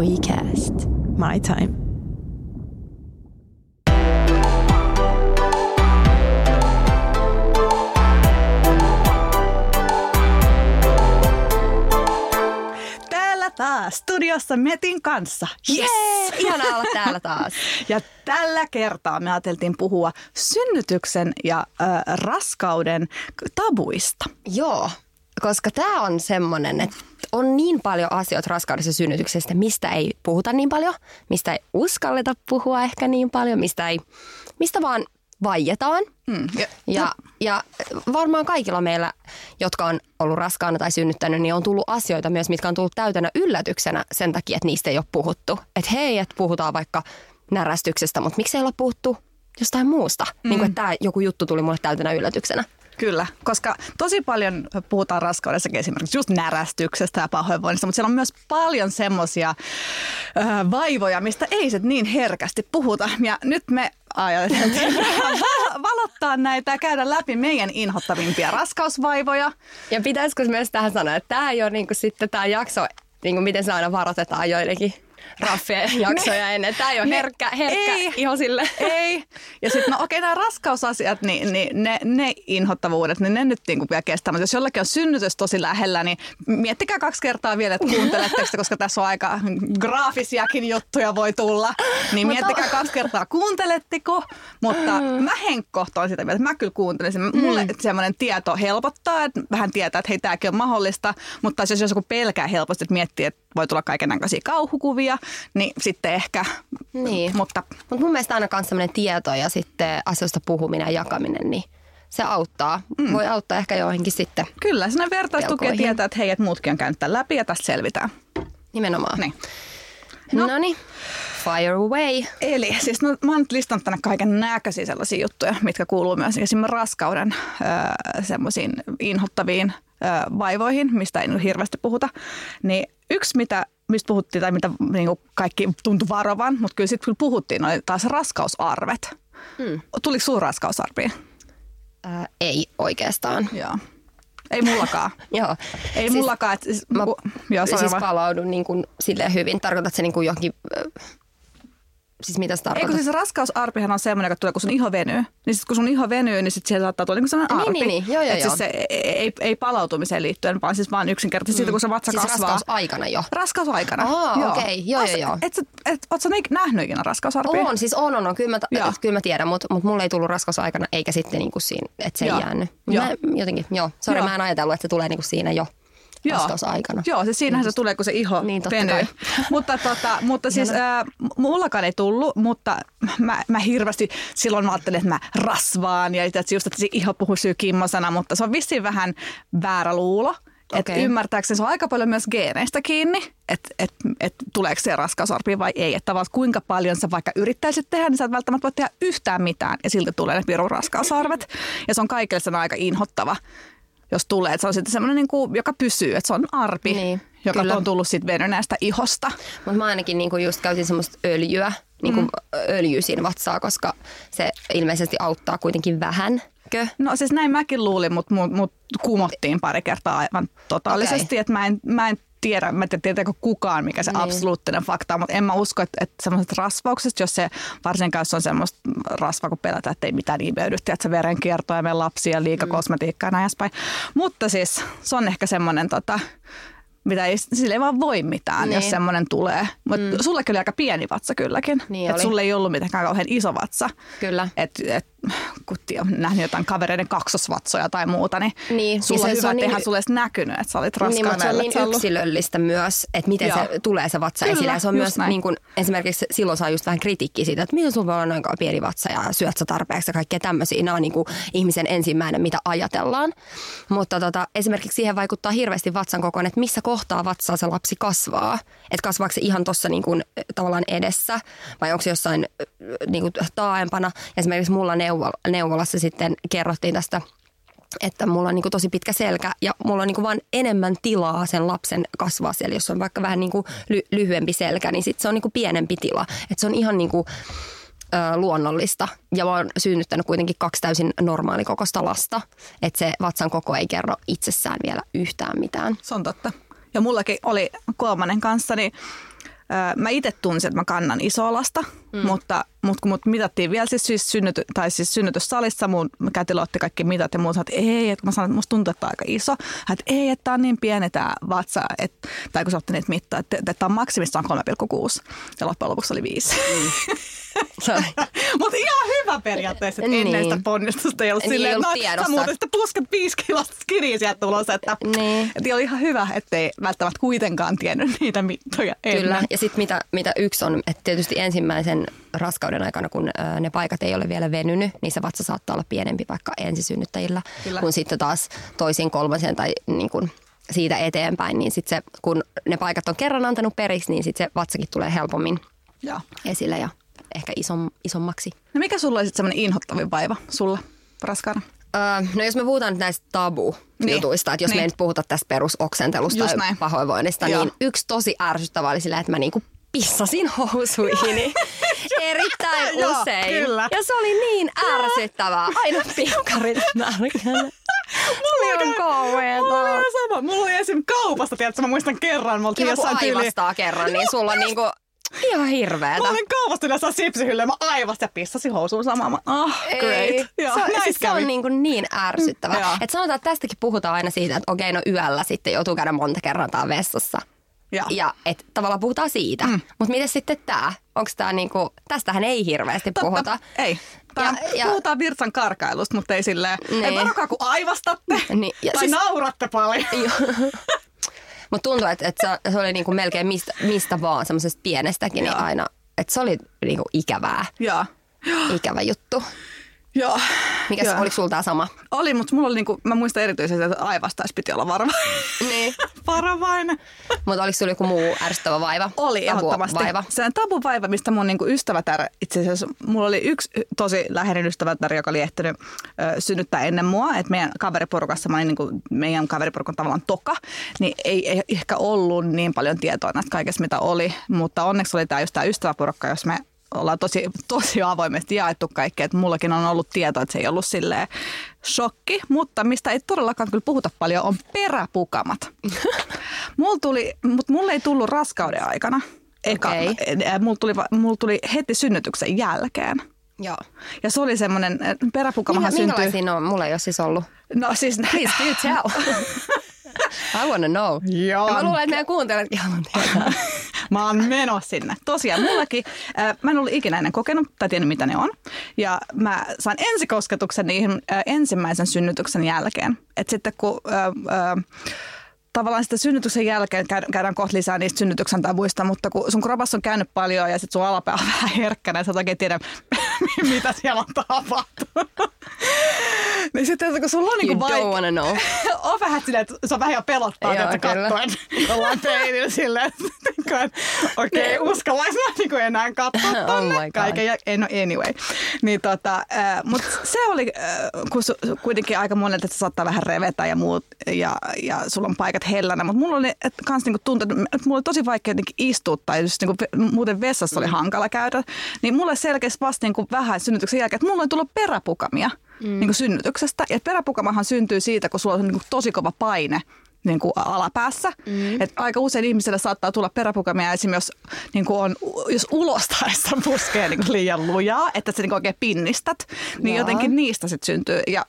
WeCast. My time. Täällä taas studiossa Metin kanssa. Yes! Ihanaa olla täällä taas. Ja tällä kertaa me ajateltiin puhua synnytyksen ja äh, raskauden tabuista. Joo, koska tämä on semmoinen, että on niin paljon asioita raskaudessa synnytyksestä, mistä ei puhuta niin paljon, mistä ei uskalleta puhua ehkä niin paljon, mistä, ei, mistä vaan vaietaan. Mm, ja, Ja, ja varmaan kaikilla meillä, jotka on ollut raskaana tai synnyttänyt, niin on tullut asioita myös, mitkä on tullut täytänä yllätyksenä sen takia, että niistä ei ole puhuttu. Että hei, että puhutaan vaikka närästyksestä, mutta miksi ei olla puhuttu jostain muusta? Mm. Niin kuin, että tämä joku juttu tuli mulle täytänä yllätyksenä. Kyllä, koska tosi paljon puhutaan raskaudessakin esimerkiksi just närästyksestä ja pahoinvoinnista, mutta siellä on myös paljon semmoisia vaivoja, mistä ei se niin herkästi puhuta. Ja nyt me ajateltiin valottaa näitä ja käydä läpi meidän inhottavimpia raskausvaivoja. Ja pitäisikö myös tähän sanoa, että tämä ei ole niin kuin sitten tämä jakso, niin kuin miten se aina varoitetaan joillekin raffia jaksoja ennen. Tämä ei ole Ne- herkkä, herkkä ei. iho sille. Ei. Ja sitten no okei, okay, nämä raskausasiat, niin, niin ne, ne inhottavuudet, niin ne nyt niinku vielä kestää. Mutta jos jollakin on synnytys tosi lähellä, niin miettikää kaksi kertaa vielä, että kuunteletteko koska tässä on aika graafisiakin juttuja voi tulla. Niin miettikää kaksi kertaa, kuunteletteko. Mutta mä henkkohtaan sitä mieltä, että mä kyllä kuuntelisin. Mulle semmoinen tieto helpottaa, että vähän tietää, että hei, tämäkin on mahdollista. Mutta jos joku pelkää helposti, että miettii, että voi tulla kaikenlaisia kauhukuvia, niin sitten ehkä. Niin. Mutta Mutta mun mielestä aina myös sellainen tieto ja sitten asioista puhuminen ja jakaminen, niin se auttaa. Mm. Voi auttaa ehkä joihinkin sitten Kyllä, sinä vertaistuki ja tietää, että hei, että muutkin on käynyt tämän läpi ja tästä selvitään. nimenomaan. Niin. No niin, fire away. Eli siis no, mä oon nyt listannut tänne kaiken näköisiä sellaisia juttuja, mitkä kuuluu myös esimerkiksi raskauden öö, semmoisiin inhottaviin öö, vaivoihin, mistä ei nyt hirveästi puhuta. Niin yksi, mitä, mistä puhuttiin tai mitä niin kaikki tuntui varovan, mutta kyllä sitten puhuttiin, oli taas raskausarvet. Hmm. Tuliko sun raskausarvia? Ää, ei oikeastaan. Joo. Ei mullakaan. Joo. Ei siis, mullakaan. Et, siis, Mä joo, siis palaudun niin kuin silleen hyvin. Tarkoitat se niin kuin johonkin... Siis mitä se Eikö tarkoittaa? siis raskausarpihan on semmoinen, joka tulee, kun sun iho venyy. Niin sit kun sun iho venyy, niin sit siellä saattaa tulla niinku sellainen Niin, arpi. niin, niin. Joo, joo, Et joo. siis se ei, ei, ei palautumiseen liittyen, vaan siis vaan yksinkertaisesti siitä, kun se vatsa siis kasvaa. raskausaikana jo. Raskausaikana. Aa, okei. Joo, As- joo, joo. Et, sä- et, oot sä nik- nähnyt ikinä raskausarpia? On, siis on, on, on. Kyllä mä, Joo. kyllä mä tiedän, mutta mut mulla ei tullut raskausaikana eikä sitten niinku siinä, että se Joo. ei jäänyt. Joo. Mä, jotenkin, joo. Sori, Joo. mä en ajatellut, että se tulee niinku siinä jo raskausaikana. Joo, siis siinähän se tulee, kun se iho Niin, kai. mutta, tota, mutta siis äh, mullakaan ei tullut, mutta mä, mä hirveästi silloin mä ajattelin, että mä rasvaan ja että just, että se iho pysyy kimmosana, mutta se on vissiin vähän väärä luulo. Että Okei. ymmärtääkseni se on aika paljon myös geeneistä kiinni, että et, et tuleeko se raskausarpi vai ei. Että tavallaan kuinka paljon sä vaikka yrittäisit tehdä, niin sä et välttämättä voi tehdä yhtään mitään ja silti tulee ne pirun raskausarvet. Ja se on kaikille sen aika inhottava, jos tulee. Että se on sitten semmoinen, niin kuin, joka pysyy, että se on arpi, Niin, joka kyllä. on tullut sitten venyneestä ihosta. Mutta mä ainakin niinku just käytin semmoista öljyä, niinku mm. öljy siinä vatsaa, koska se ilmeisesti auttaa kuitenkin vähän. Kö? No siis näin mäkin luulin, mutta mut, mut kumottiin pari kertaa aivan totaalisesti. Okei. Että mä en, mä en tiedä, mä en tiedä tietääkö kukaan, mikä se Niin. absoluuttinen fakta on, mutta en mä usko, että, että semmoiset rasvaukset, jos se varsinkaan jos on semmoista rasvaa, kun pelätään, että ei mitään imeydytti, että se verenkierto ja meidän lapsia, liika mm. kosmetiikkaa ja näin edespäin. Mutta siis se on ehkä semmoinen tota, mitä ei, sille ei vaan voi mitään, niin. jos semmoinen tulee. Mutta mm. sullekin oli aika pieni vatsa kylläkin. Niin että oli. sulle ei ollut mitenkään kauhean iso vatsa. Kyllä. Et, et, kun on nähnyt jotain kavereiden kaksosvatsoja tai muuta, niin, Niin, sulla ja se- hyvä, se on niin- sulle edes näkynyt, että sä olit Niin, raskaana. mutta se on niin ollut- yksilöllistä myös, että miten Joo. se tulee se vatsa Kyllä, esille. Ja se on myös näin. niin kuin, esimerkiksi silloin saa just vähän kritiikkiä siitä, että miten sulla voi olla noin pieni vatsa ja syöt sä tarpeeksi ja kaikkea tämmöisiä. Nämä on niin kuin ihmisen ensimmäinen, mitä ajatellaan. Mutta tota, esimerkiksi siihen vaikuttaa hirveästi vatsan kokoon, että missä kohtaa vatsaa se lapsi kasvaa. Että kasvaako se ihan tuossa niin kuin, tavallaan edessä vai onko se jossain äh, niin kuin taaempana. Esimerkiksi mulla neuvo- neuvolassa sitten kerrottiin tästä että mulla on niinku tosi pitkä selkä ja mulla on niinku vaan enemmän tilaa sen lapsen kasvaa siellä. Jos on vaikka vähän niinku ly- lyhyempi selkä, niin sit se on niinku pienempi tila. Et se on ihan niinku, ö, luonnollista. Ja mä oon synnyttänyt kuitenkin kaksi täysin normaalikokoista lasta. Että se vatsan koko ei kerro itsessään vielä yhtään mitään. Se on totta. Ja mullakin oli kolmannen kanssa, niin mä itse tunsin, että mä kannan isoa lasta, mm. mutta, mutta kun mut mitattiin vielä siis, siis, synnyty, tai siis synnytyssalissa, mun kätilö otti kaikki mitat ja muut sanoi, että ei, että mä sanoin, että musta tuntuu, että on aika iso. Hän, että ei, että tämä on niin pieni tämä vatsa, että, tai kun sä otti niitä mittaa, että, että tämä on maksimissaan 3,6 ja loppujen lopuksi oli 5. Mm. Mutta ihan hyvä periaatteessa, että niin. ennen sitä ponnistusta ei ollut niin, silleen, että no, sä muuten sitten puskat viisi kilosta skiniä sieltä tulos. Että, niin. että oli ihan hyvä, ettei välttämättä kuitenkaan tiennyt niitä mittoja ennen. Kyllä, ja sitten mitä, mitä yksi on, että tietysti ensimmäisen raskauden aikana, kun ne paikat ei ole vielä venynyt, niin se vatsa saattaa olla pienempi vaikka ensisynnyttäjillä, Kyllä. kun sitten taas toisin kolmasen tai niin kuin siitä eteenpäin, niin sitten se, kun ne paikat on kerran antanut periksi, niin sitten se vatsakin tulee helpommin ja. esille ja ehkä ison, isommaksi. No mikä sulla oli sitten semmoinen inhottavin vaiva sulla raskaana? Öö, no jos me puhutaan nyt näistä tabu-jutuista, niin. että jos niin. me ei nyt puhuta tästä perusoksentelusta ja pahoinvoinnista, Joo. niin yksi tosi ärsyttävä oli sillä, että mä niinku pissasin housuihini erittäin usein. Kyllä. Ja se oli niin ärsyttävää. Aina pikkarit nälkänä. Mulla on kauheeta. Mulla on sama. Mulla oli esim. kaupasta, tiedätkö, mä muistan kerran. Mä oltiin jossain tyyli... kerran, niin sulla on niinku Ihan hirveetä. Mä olin kaupasta yleensä sipsihyllyä, mä aivasta ja pissasin housuun samaan. Oh, great. Joo, se, siis se on niin, kuin niin ärsyttävä. Mm, että sanotaan, että tästäkin puhutaan aina siitä, että okei, no yöllä sitten joutuu käydä monta kertaa vessassa. Ja, ja että tavallaan puhutaan siitä. Mm. Mutta miten sitten tämä? Onko tämä niinku, tästähän ei hirveästi Totta, puhuta. Ei. ja, ja, puhutaan virtsan karkailusta, mutta ei silleen, niin. ei varokaa kun aivastatte niin. ja tai siis, nauratte paljon. Mutta tuntuu, että, että se, se oli niinku melkein mistä, mistä vaan, semmoisesta pienestäkin, niin aina, että se oli niinku ikävää. Joo. Ikävä juttu. Joo. Mikäs, Joo. oliko tämä sama? Oli, mutta mulla oli niinku, mä muistan erityisesti, että aivastaisi piti olla varovainen. Niin. varovainen. mutta oliko sulla joku muu ärsyttävä vaiva? Oli ehdottomasti. Vaiva. Se on tabuvaiva, mistä mun niinku ystävätär, itse asiassa mulla oli yksi tosi läheinen ystävätär, joka oli ehtinyt ö, synnyttää ennen mua. Että meidän kaveriporukassa, mä olin niinku, meidän kaveriporukan tavallaan toka, niin ei, ei ehkä ollut niin paljon tietoa näistä kaikesta, mitä oli. Mutta onneksi oli tämä just tämä ystäväporukka, jos me ollaan tosi, tosi avoimesti jaettu kaikkea. Että mullakin on ollut tieto, että se ei ollut silleen shokki, mutta mistä ei todellakaan kyllä puhuta paljon, on peräpukamat. mulla tuli, mutta mulle ei tullut raskauden aikana. Eka, okay. mulla, tuli, mulla tuli heti synnytyksen jälkeen. Joo. Ja se oli semmoinen, peräpukamahan Minkä, syntyy... Minkälaisia on? Mulla ei ole siis ollut. No siis... Please, do tell. I wanna know. Joo. Ja mä luulen, että meidän kuuntelijatkin haluan tietää. mä oon menossa sinne. Tosiaan, mullakin, äh, mä en ollut ikinä ennen kokenut tai tiennyt, mitä ne on. Ja mä sain ensikosketuksen niihin äh, ensimmäisen synnytyksen jälkeen. Että sitten kun... Äh, äh, tavallaan sitä synnytyksen jälkeen käydään kohta lisää niistä synnytyksen tavuista, mutta kun sun kropassa on käynyt paljon ja sitten sun alapää on vähän herkkänä, sä oikein tiedä, mitä siellä on tapahtunut. Niin sitten kun sulla on niinku vaik... don't wanna know. on vähän silleen, että se on vähän jo pelottaa, että katsoen ollaan peinillä silleen, että okei, okay, uskallais mä niinku enää katsoa oh tonne oh kaiken. Ja, no anyway. Niin tota, äh, mutta se oli äh, kun su, kuitenkin aika monelta, että se saattaa vähän revetä ja muut, ja, ja sulla on paikat hellänä, mutta mulla oli et, kans niinku tuntuu, että mulla oli tosi vaikea jotenkin istua tai just niinku, muuten vessassa oli mm. hankala käydä. Niin mulle selkeästi vasta niinku vähän synnytyksen jälkeen, että mulla oli tullut peräpukamia mm. niin synnytyksestä. Ja peräpukamahan syntyy siitä, kun sulla on niin tosi kova paine niin kuin alapäässä. Mm. Et aika usein ihmiselle saattaa tulla peräpukamia esimerkiksi, jos, niin kuin on, jos ulostaessa puskee niin kuin liian lujaa, että sä niin oikein pinnistät, niin Jaa. jotenkin niistä sitten syntyy. Ja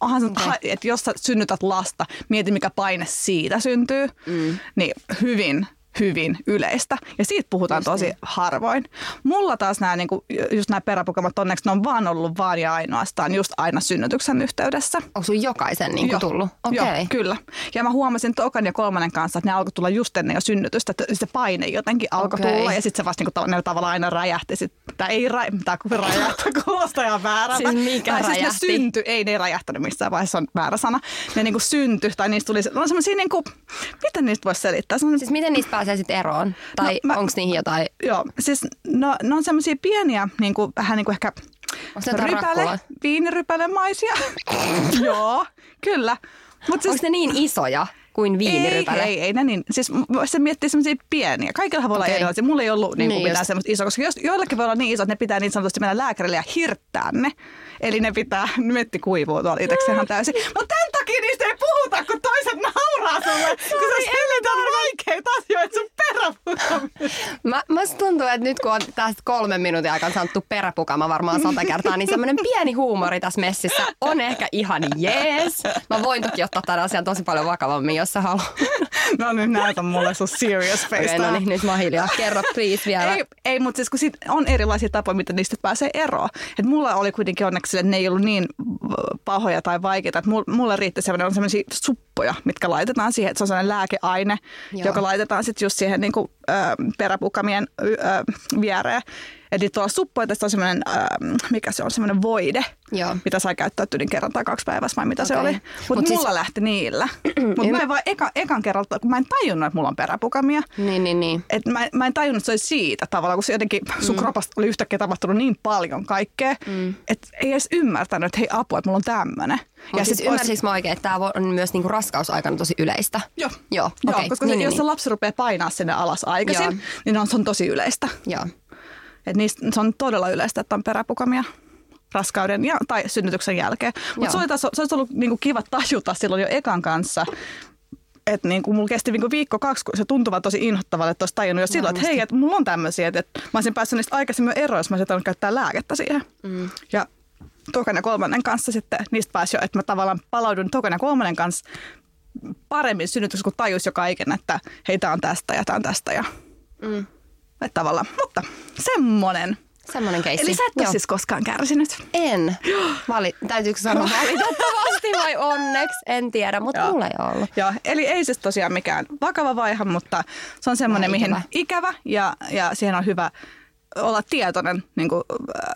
onhan se, okay. että jos sä synnytät lasta, mieti mikä paine siitä syntyy, mm. niin hyvin hyvin yleistä. Ja siitä puhutaan just tosi niin. harvoin. Mulla taas nämä, niin kuin, just nämä peräpukamat, onneksi ne on vaan ollut vaan ja ainoastaan just aina synnytyksen yhteydessä. Onko sun jokaisen niin kuin tullut? Okay. Joo, kyllä. Ja mä huomasin tokan ja kolmannen kanssa, että ne alkoi tulla just ennen jo synnytystä, että se paine jotenkin alkoi okay. tulla ja sitten se vasta niin kuin, tavallaan aina räjähti. Tämä ei rä, tämä räjähti, kuulostaa ihan väärältä. Siis mikä tai räjähti? Siis ne syntyi, ei ne räjähtänyt missään vaiheessa, on väärä sana. Ne niin kuin syntyi tai niistä tuli, on semmoisia niin kuin, miten niistä voisi selittää? Siis miten niistä pääsee sitten eroon? Tai no, onko niihin jotain? Joo, siis no, ne on semmoisia pieniä, niin kuin, vähän niin kuin ehkä rypäle, viinirypälemaisia. joo, kyllä. Mut siis, onko ne niin isoja? Kuin viinirypäle. Ei, ei, ei ne niin. Siis se miettii semmoisia pieniä. Kaikilla voi olla okay. erilaisia. Mulla ei ollut niin kuin niin mitään semmoista isoa, koska jos, joillakin voi olla niin iso, että ne pitää niin sanotusti mennä lääkärille ja hirttää ne. Eli ne pitää, metti kuivua tuolla itseksi ihan täysin. Mutta tämän takia niistä ei puhuta, kun toiset nauraa sulle. kun sä selität vaikeita asioita sun. Mä, musta tuntuu, että nyt kun on tästä kolmen minuutin aikana sanottu peräpukama varmaan sata kertaa, niin semmoinen pieni huumori tässä messissä on ehkä ihan jees. Mä voin toki ottaa tämän asian tosi paljon vakavammin, jos sä haluat. No nyt näytä mulle sun serious face. Okei, no niin, nyt mä hiljaa. Kerro please vielä. Ei, ei mutta siis kun sit on erilaisia tapoja, miten niistä pääsee eroon. Et mulla oli kuitenkin onneksi, että ne ei ollut niin pahoja tai vaikeita. Että mulla riitti sellainen, on sellaisia suppoja, mitkä laitetaan siihen, että se on sellainen lääkeaine, Joo. joka laitetaan sitten just siihen niin kuin, ö, peräpukamien ö, viereen. Eli tuolla suppoja on semmoinen, äh, mikä se on, semmoinen voide, Joo. mitä sai käyttää tyyliin kerran tai kaksi päivässä vai mitä okay. se oli. Mutta Mut mulla siis... lähti niillä. Mutta mä en vaan eka, ekan kerran, kun mä en tajunnut, että mulla on peräpukamia. Niin, niin, niin. Et mä, mä en tajunnut, että se oli siitä tavallaan, kun se jotenkin sun mm. kropasta oli yhtäkkiä tapahtunut niin paljon kaikkea, mm. että ei edes ymmärtänyt, että hei apua, että mulla on tämmöinen. Ja siis ymmärsinkö mä oikein, että tämä on myös niinku raskausaikana tosi yleistä? Joo. Joo, okay. Joo koska niin, se, niin, jos niin. se lapsi rupeaa painaa sinne alas aikaisin, Joo. niin on, se on tosi yleistä. Joo. Et niistä, se on todella yleistä, että on peräpukamia raskauden ja, tai synnytyksen jälkeen. Mutta se, olisi, se olisi ollut niinku kiva tajuta silloin jo ekan kanssa, että niinku, mulla kesti niinku viikko kaksi, kun se tuntui tosi inhottavalle, että olisi tajunnut jo silloin, että hei, että mulla on tämmöisiä, että, että mä olisin päässyt niistä aikaisemmin eroon, jos mä olisin käyttää lääkettä siihen. Mm. Ja tokan ja kolmannen kanssa sitten niistä pääsi jo, että mä tavallaan palaudun tokan ja kolmannen kanssa paremmin synnytyksessä, kun tajus joka iken, että hei, tää on tästä ja tää on tästä ja mm. Että tavallaan. Mutta semmonen. Semmoinen keissi. Eli sä et ole siis koskaan kärsinyt? En. Vali, täytyykö sanoa valitettavasti vai onneksi? En tiedä, mutta Joo. mulla ei ollut. Joo, eli ei siis tosiaan mikään vakava vaihe, mutta se on semmoinen, mihin ikävä. ikävä ja, ja siihen on hyvä olla tietoinen niin kuin,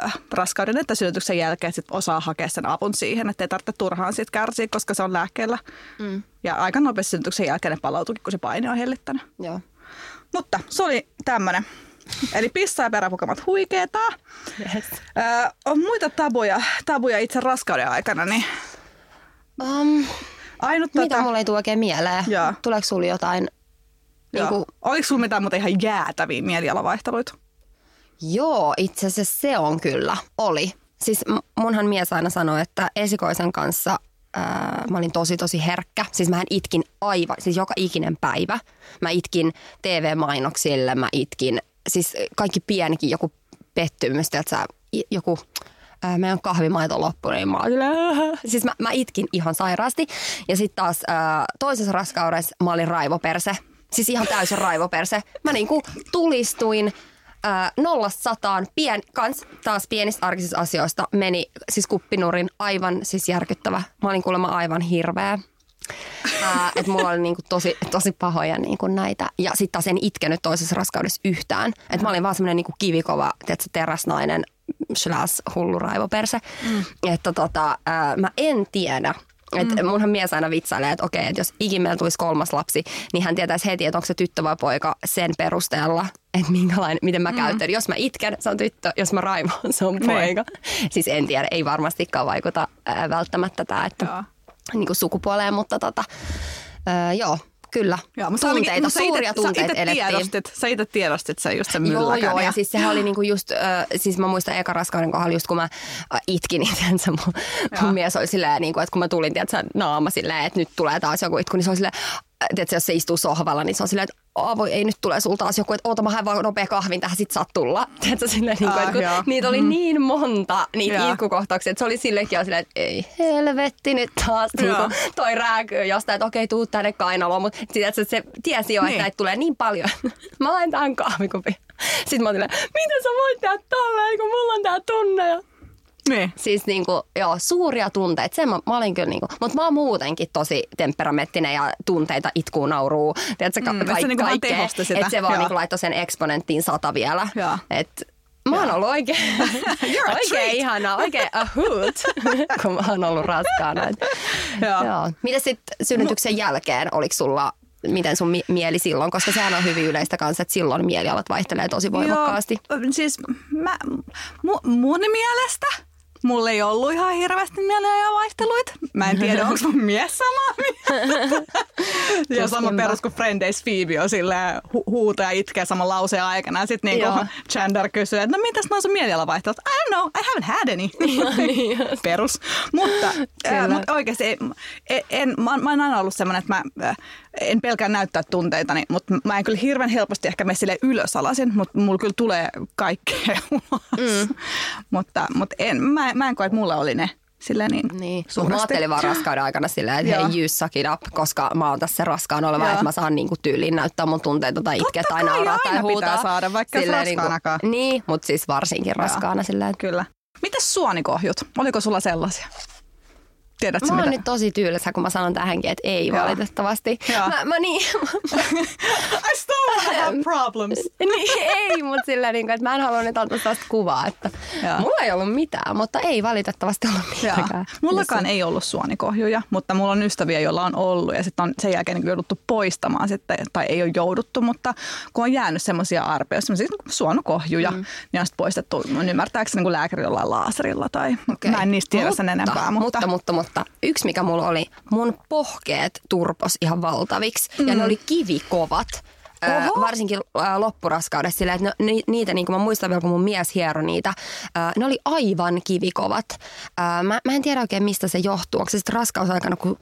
äh, raskauden että synnytyksen jälkeen, että osaa hakea sen avun siihen, että ei tarvitse turhaan siitä kärsiä, koska se on lääkkeellä. Mm. Ja aika nopeasti synnytyksen jälkeen ne palautuukin, kun se paine on hellittänyt. Joo. Mutta se oli tämmöinen. Eli pissa ja peräpukamat huikeeta. Yes. Öö, on muita tabuja, tabuja itse raskauden aikana, niin... Um, Ainut mitä tota... mulle ei tule oikein mieleen? Joo. Tuleeko sulla jotain... Niin kuin... Oliko sulla mitään muuta ihan jäätäviä mielialavaihteluita? Joo, itse asiassa se on kyllä. Oli. Siis munhan mies aina sanoi, että esikoisen kanssa ää, mä olin tosi tosi herkkä. Siis mä itkin aivan, siis joka ikinen päivä. Mä itkin TV-mainoksille, mä itkin, siis kaikki pienikin joku pettymys, että joku ää, meidän kahvimaito loppui, niin mä olin, siis mä, mä itkin ihan sairaasti. Ja sitten taas ää, toisessa raskaudessa mä olin raivoperse. Siis ihan täysin raivoperse. Mä niinku tulistuin äh, nollasta sataan, pien, kans taas pienistä arkisista asioista meni siis kuppinurin aivan siis järkyttävä. Mä olin kuulemma aivan hirveä. Äh, että mulla oli niinku tosi, tosi pahoja niinku näitä. Ja sitten taas en itkenyt toisessa raskaudessa yhtään. Että mä olin vaan semmoinen niinku kivikova, tiedätkö, teräsnainen slash hullu raivoperse. Mm. Että tota, äh, mä en tiedä, et mm. Munhan mies aina vitsailee, että okei, että jos ikin meillä tulisi kolmas lapsi, niin hän tietäisi heti, että onko se tyttö vai poika sen perusteella, että minkälainen, miten mä mm. käytän. Jos mä itken, se on tyttö, jos mä raivon, se on niin. poika. Ne. Siis en tiedä, ei varmastikaan vaikuta ää, välttämättä tämä, että niin kuin sukupuoleen, mutta tota, ää, joo, Kyllä, joo, mutta tunteita, oli, mutta suuria ite, tunteita sä elettiin. Tiedostit, sä itse tiedostit sen just sen Joo, joo, ja siis sehän oli niinku just, äh, siis mä muistan eka raskauden kohdalla just kun mä äh, itkin, niin tiedätkö, mun, mun mies oli silleen, niinku, että kun mä tulin, tiedätkö, naama silleen, että nyt tulee taas joku itku, niin se oli silleen, tiedätkö, jos se istuu sohvalla, niin se on silleen, että voi ei nyt tule sulta taas joku, että oota mä haen vaan nopea kahvin tähän, sit saat tulla. Tiedätkö, silleen, niin kuin, että kun niitä oli mm. niin monta, niitä itkukohtauksia, että se oli sillekin silleen, että ei helvetti nyt taas niin kuin, toi rääkyy jostain, että okei, tuu tänne kainaloon, mutta tiedätkö, se tiesi jo, että niin. näitä tulee niin paljon. mä lain tähän kahvikupin. Sitten mä olin, miten sä voit tehdä tolleen, kun mulla on tää tunne. Niin. Siis niinku, joo, suuria tunteita. Sen mä, mä olin kyllä niinku, mutta mä oon muutenkin tosi temperamenttinen ja tunteita itkuu, nauruu. Tiedätkö, ka- mm, ka- niinku kaikkea. Että se vaan niinku laittoi sen eksponenttiin sata vielä. Että Mä oon ollut oikein, oikein ihana, oikein a hoot, kun mä oon ollut raskaana. Joo. Joo. Mitä sitten synnytyksen jälkeen, oliko sulla miten sun mi- mieli silloin, koska sehän on hyvin yleistä kanssa, että silloin mielialat vaihtelee tosi voimakkaasti. Joo, siis mä, mu, mun mielestä Mulla ei ollut ihan hirveästi mieliä vaihteluita. Mä en tiedä, onko mun mies sama Ja sama perus kuin Friendays Phoebe on silleen hu- huuta ja itkee saman lauseen aikana. Sitten niinku Chandler kysyy, että no mitäs mä sun mielialavaihtelut? I don't know, I haven't had any. Niin perus. Mutta, äh, mutta oikeasti ei, en, en, mä, mä oon aina ollut semmoinen, että mä, äh, en pelkää näyttää tunteitani, mutta mä en kyllä hirveän helposti ehkä mene sille ylösalasin, mutta mulla kyllä tulee kaikkea ulos. Mm. mutta, mutta en, mä, mä en koe, että mulla oli ne silleen niin Niin, mä ajattelin vaan raskauden aikana silleen, että hei, you suck it up, koska mä oon tässä raskaan oleva, Joo. että mä saan niinku tyyliin näyttää mun tunteita tai itkeä tai nauraa tai aina pitää huutaa. saada, vaikka Silleen raskaanakaan. Niinku, niin, mutta siis varsinkin raskaana silleen. että- Kyllä. Mites suonikohjut? Oliko sulla sellaisia? Tiedätkö Mä oon mitä? nyt tosi tyylisä, kun mä sanon tähänkin, että ei Joo. valitettavasti. Joo. Mä, mä niin, I still have problems. niin, ei, mutta silleen, niin kuin, että mä en halua nyt antaa sellaista kuvaa, että Joo. mulla ei ollut mitään, mutta ei valitettavasti ollut Joo. mitään. Mullakaan ei ollut suonikohjuja, mutta mulla on ystäviä, joilla on ollut ja sitten on sen jälkeen niin jouduttu poistamaan sitten, tai ei ole jouduttu, mutta kun on jäänyt semmoisia arpeja, semmoisia niin suonokohjuja, mm. niin on sitten poistettu ymmärtääkseni niin lääkäri jollain laaserilla tai okay. mä en niistä tiedä sen enempää. Mutta, mutta, mutta yksi mikä mulla oli, mun pohkeet turpos ihan valtaviksi mm. ja ne oli kivikovat. Oho. varsinkin loppuraskaudessa sillä, että niitä, niin kuin mä muistan vielä, kun mun mies hiero niitä, ne oli aivan kivikovat. Mä, mä en tiedä oikein, mistä se johtuu. Onko se sitten raskausaikana, kun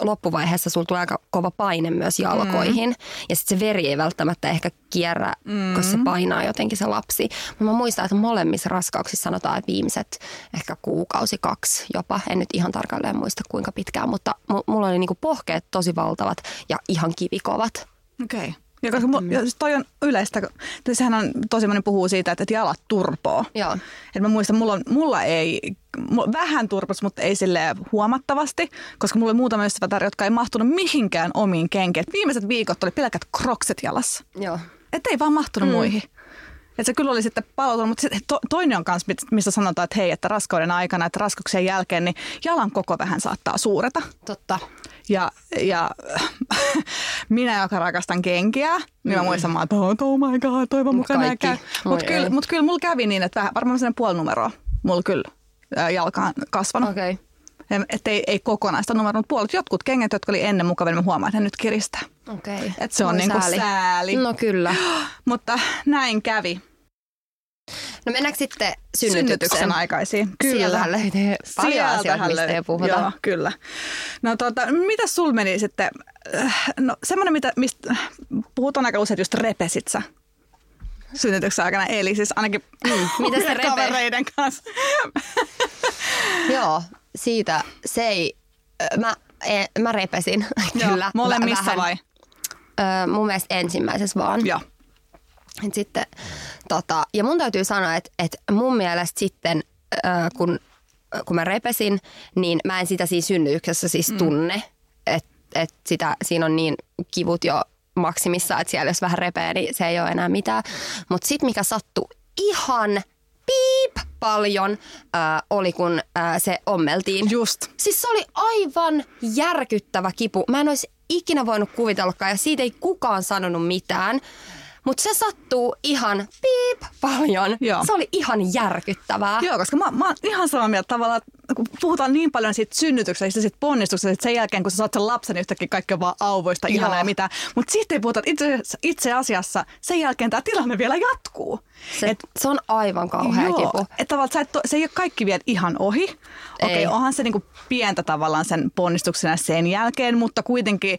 loppuvaiheessa sulla tulee aika kova paine myös jalkoihin. Mm. Ja sitten se veri ei välttämättä ehkä kierrä, mm. koska se painaa jotenkin se lapsi. Mä muistan, että molemmissa raskauksissa sanotaan, että viimeiset ehkä kuukausi, kaksi jopa. En nyt ihan tarkalleen muista kuinka pitkään, mutta mu- mulla oli niinku pohkeet tosi valtavat ja ihan kivikovat. Okei. Okay. Ja koska mu- ja siis toi on yleistä, sehän on tosi moni puhuu siitä, että, että jalat turpoo. Joo. Et mä muistan, mulla, on, mulla ei, mulla vähän turpos, mutta ei sille huomattavasti, koska mulla oli muutama ystävä, jotka ei mahtunut mihinkään omiin kenkiin. Et viimeiset viikot oli pelkät krokset jalassa. Joo. Että ei vaan mahtunut mm. muihin. Että se kyllä oli sitten palautunut, mutta to, toinen on kanssa, mistä sanotaan, että hei, että raskauden aikana, että raskauksen jälkeen, niin jalan koko vähän saattaa suureta. Totta. Ja, ja minä, joka rakastan kenkiä, niin mä muistan, mä, että oh, oh my god, toivon mukaan kaikki. käy. Mutta kyllä, mut kyllä mulla kävi niin, että vähän, varmaan sellainen puoli numeroa mulla kyllä jalkaan kasvanut. Okay. Että ei, ei kokonaista numeroa, mutta puolet jotkut kengät, jotka oli ennen mukavia, niin mä huomaan, että ne nyt kiristää. Okay. Et se on niinku sääli. No kyllä. Mutta näin kävi. No mennäänkö sitten synnytykseen? Synnytyksen aikaisiin. Kyllä. Sieltähän löytyy paljon asioita, mistä ei puhuta. Joo, kyllä. No tota, mitä sul meni sitten? Äh, No semmoinen, mitä, mistä puhutaan aika usein, just repesit sä synnytyksen aikana. Eli siis ainakin Mm, mitä se kavereiden kanssa. Joo, siitä se ei, ö, mä, e, mä repesin kyllä. Joo, molemmissa Vähän. vai? Ö, mun mielestä ensimmäisessä vaan. Joo. Et sitten, tota, ja mun täytyy sanoa, että, että mun mielestä sitten, ö, kun, kun mä repesin, niin mä en sitä siinä synnytyksessä siis tunne. Että et sitä, siinä on niin kivut jo maksimissa, että siellä jos vähän repee, niin se ei ole enää mitään. Mutta sitten mikä sattui ihan piip paljon, ö, oli kun ö, se ommeltiin. Just. Siis se oli aivan järkyttävä kipu. Mä en olisi ikinä voinut kuvitellakaan ja siitä ei kukaan sanonut mitään. Mutta se sattuu ihan piip paljon. Joo. Se oli ihan järkyttävää. Joo, koska mä, mä oon ihan samaa mieltä tavallaan, että kun puhutaan niin paljon siitä synnytyksestä ja siitä ponnistuksesta, että sen jälkeen kun sä saat sen lapsen, yhtäkkiä kaikki on vaan auvoista, ihanaa ja mitä. Mutta siitä ei puhuta, että itse, itse asiassa sen jälkeen tämä tilanne vielä jatkuu. Se, Et- se on aivan kauhea Joo, kipu. että tavallaan et, se ei ole kaikki vielä ihan ohi. Okei, Ei. onhan se niinku pientä tavallaan sen ponnistuksena sen jälkeen, mutta kuitenkin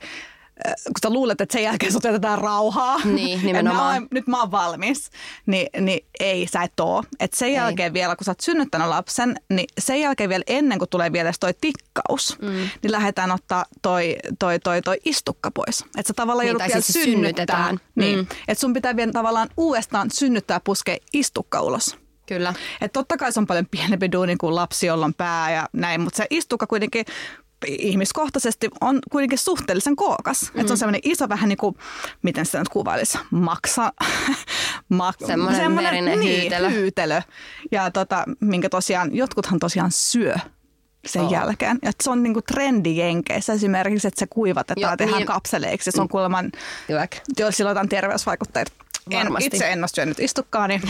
kun sä luulet, että sen jälkeen sut jätetään rauhaa. Niin, nimenomaan. mä oon- nyt mä oon valmis. Niin, niin ei, sä et oo. Et sen Ei. jälkeen vielä, kun sä oot synnyttänyt lapsen, niin sen jälkeen vielä ennen kuin tulee vielä toi tikkaus, mm. niin lähdetään ottaa toi, toi, toi, toi istukka pois. Että sä tavallaan Niin, joudut vielä siis synnyttää. synnytetään. Niin. Mm. Että sun pitää vielä tavallaan uudestaan synnyttää puskea istukka ulos. Kyllä. Et totta kai se on paljon pienempi duuni kuin lapsi, jolla on pää ja näin, mutta se istukka kuitenkin ihmiskohtaisesti on kuitenkin suhteellisen kookas. Mm. Et se on semmoinen iso vähän niin kuin, miten sitä nyt kuvailisi, maksa. mak- Semmoinen verinen niin, hyytelö. hyytelö. Ja tota, minkä tosiaan, jotkuthan tosiaan syö sen oh. jälkeen. Ja se on niinku trendi Jenkeissä esimerkiksi, että se kuivatetaan tehdään niin. kapseleiksi. Se on kuulemma, Hyväk. joo, sillä on terveysvaikutteita. En, itse en ole syönyt istukkaa, niin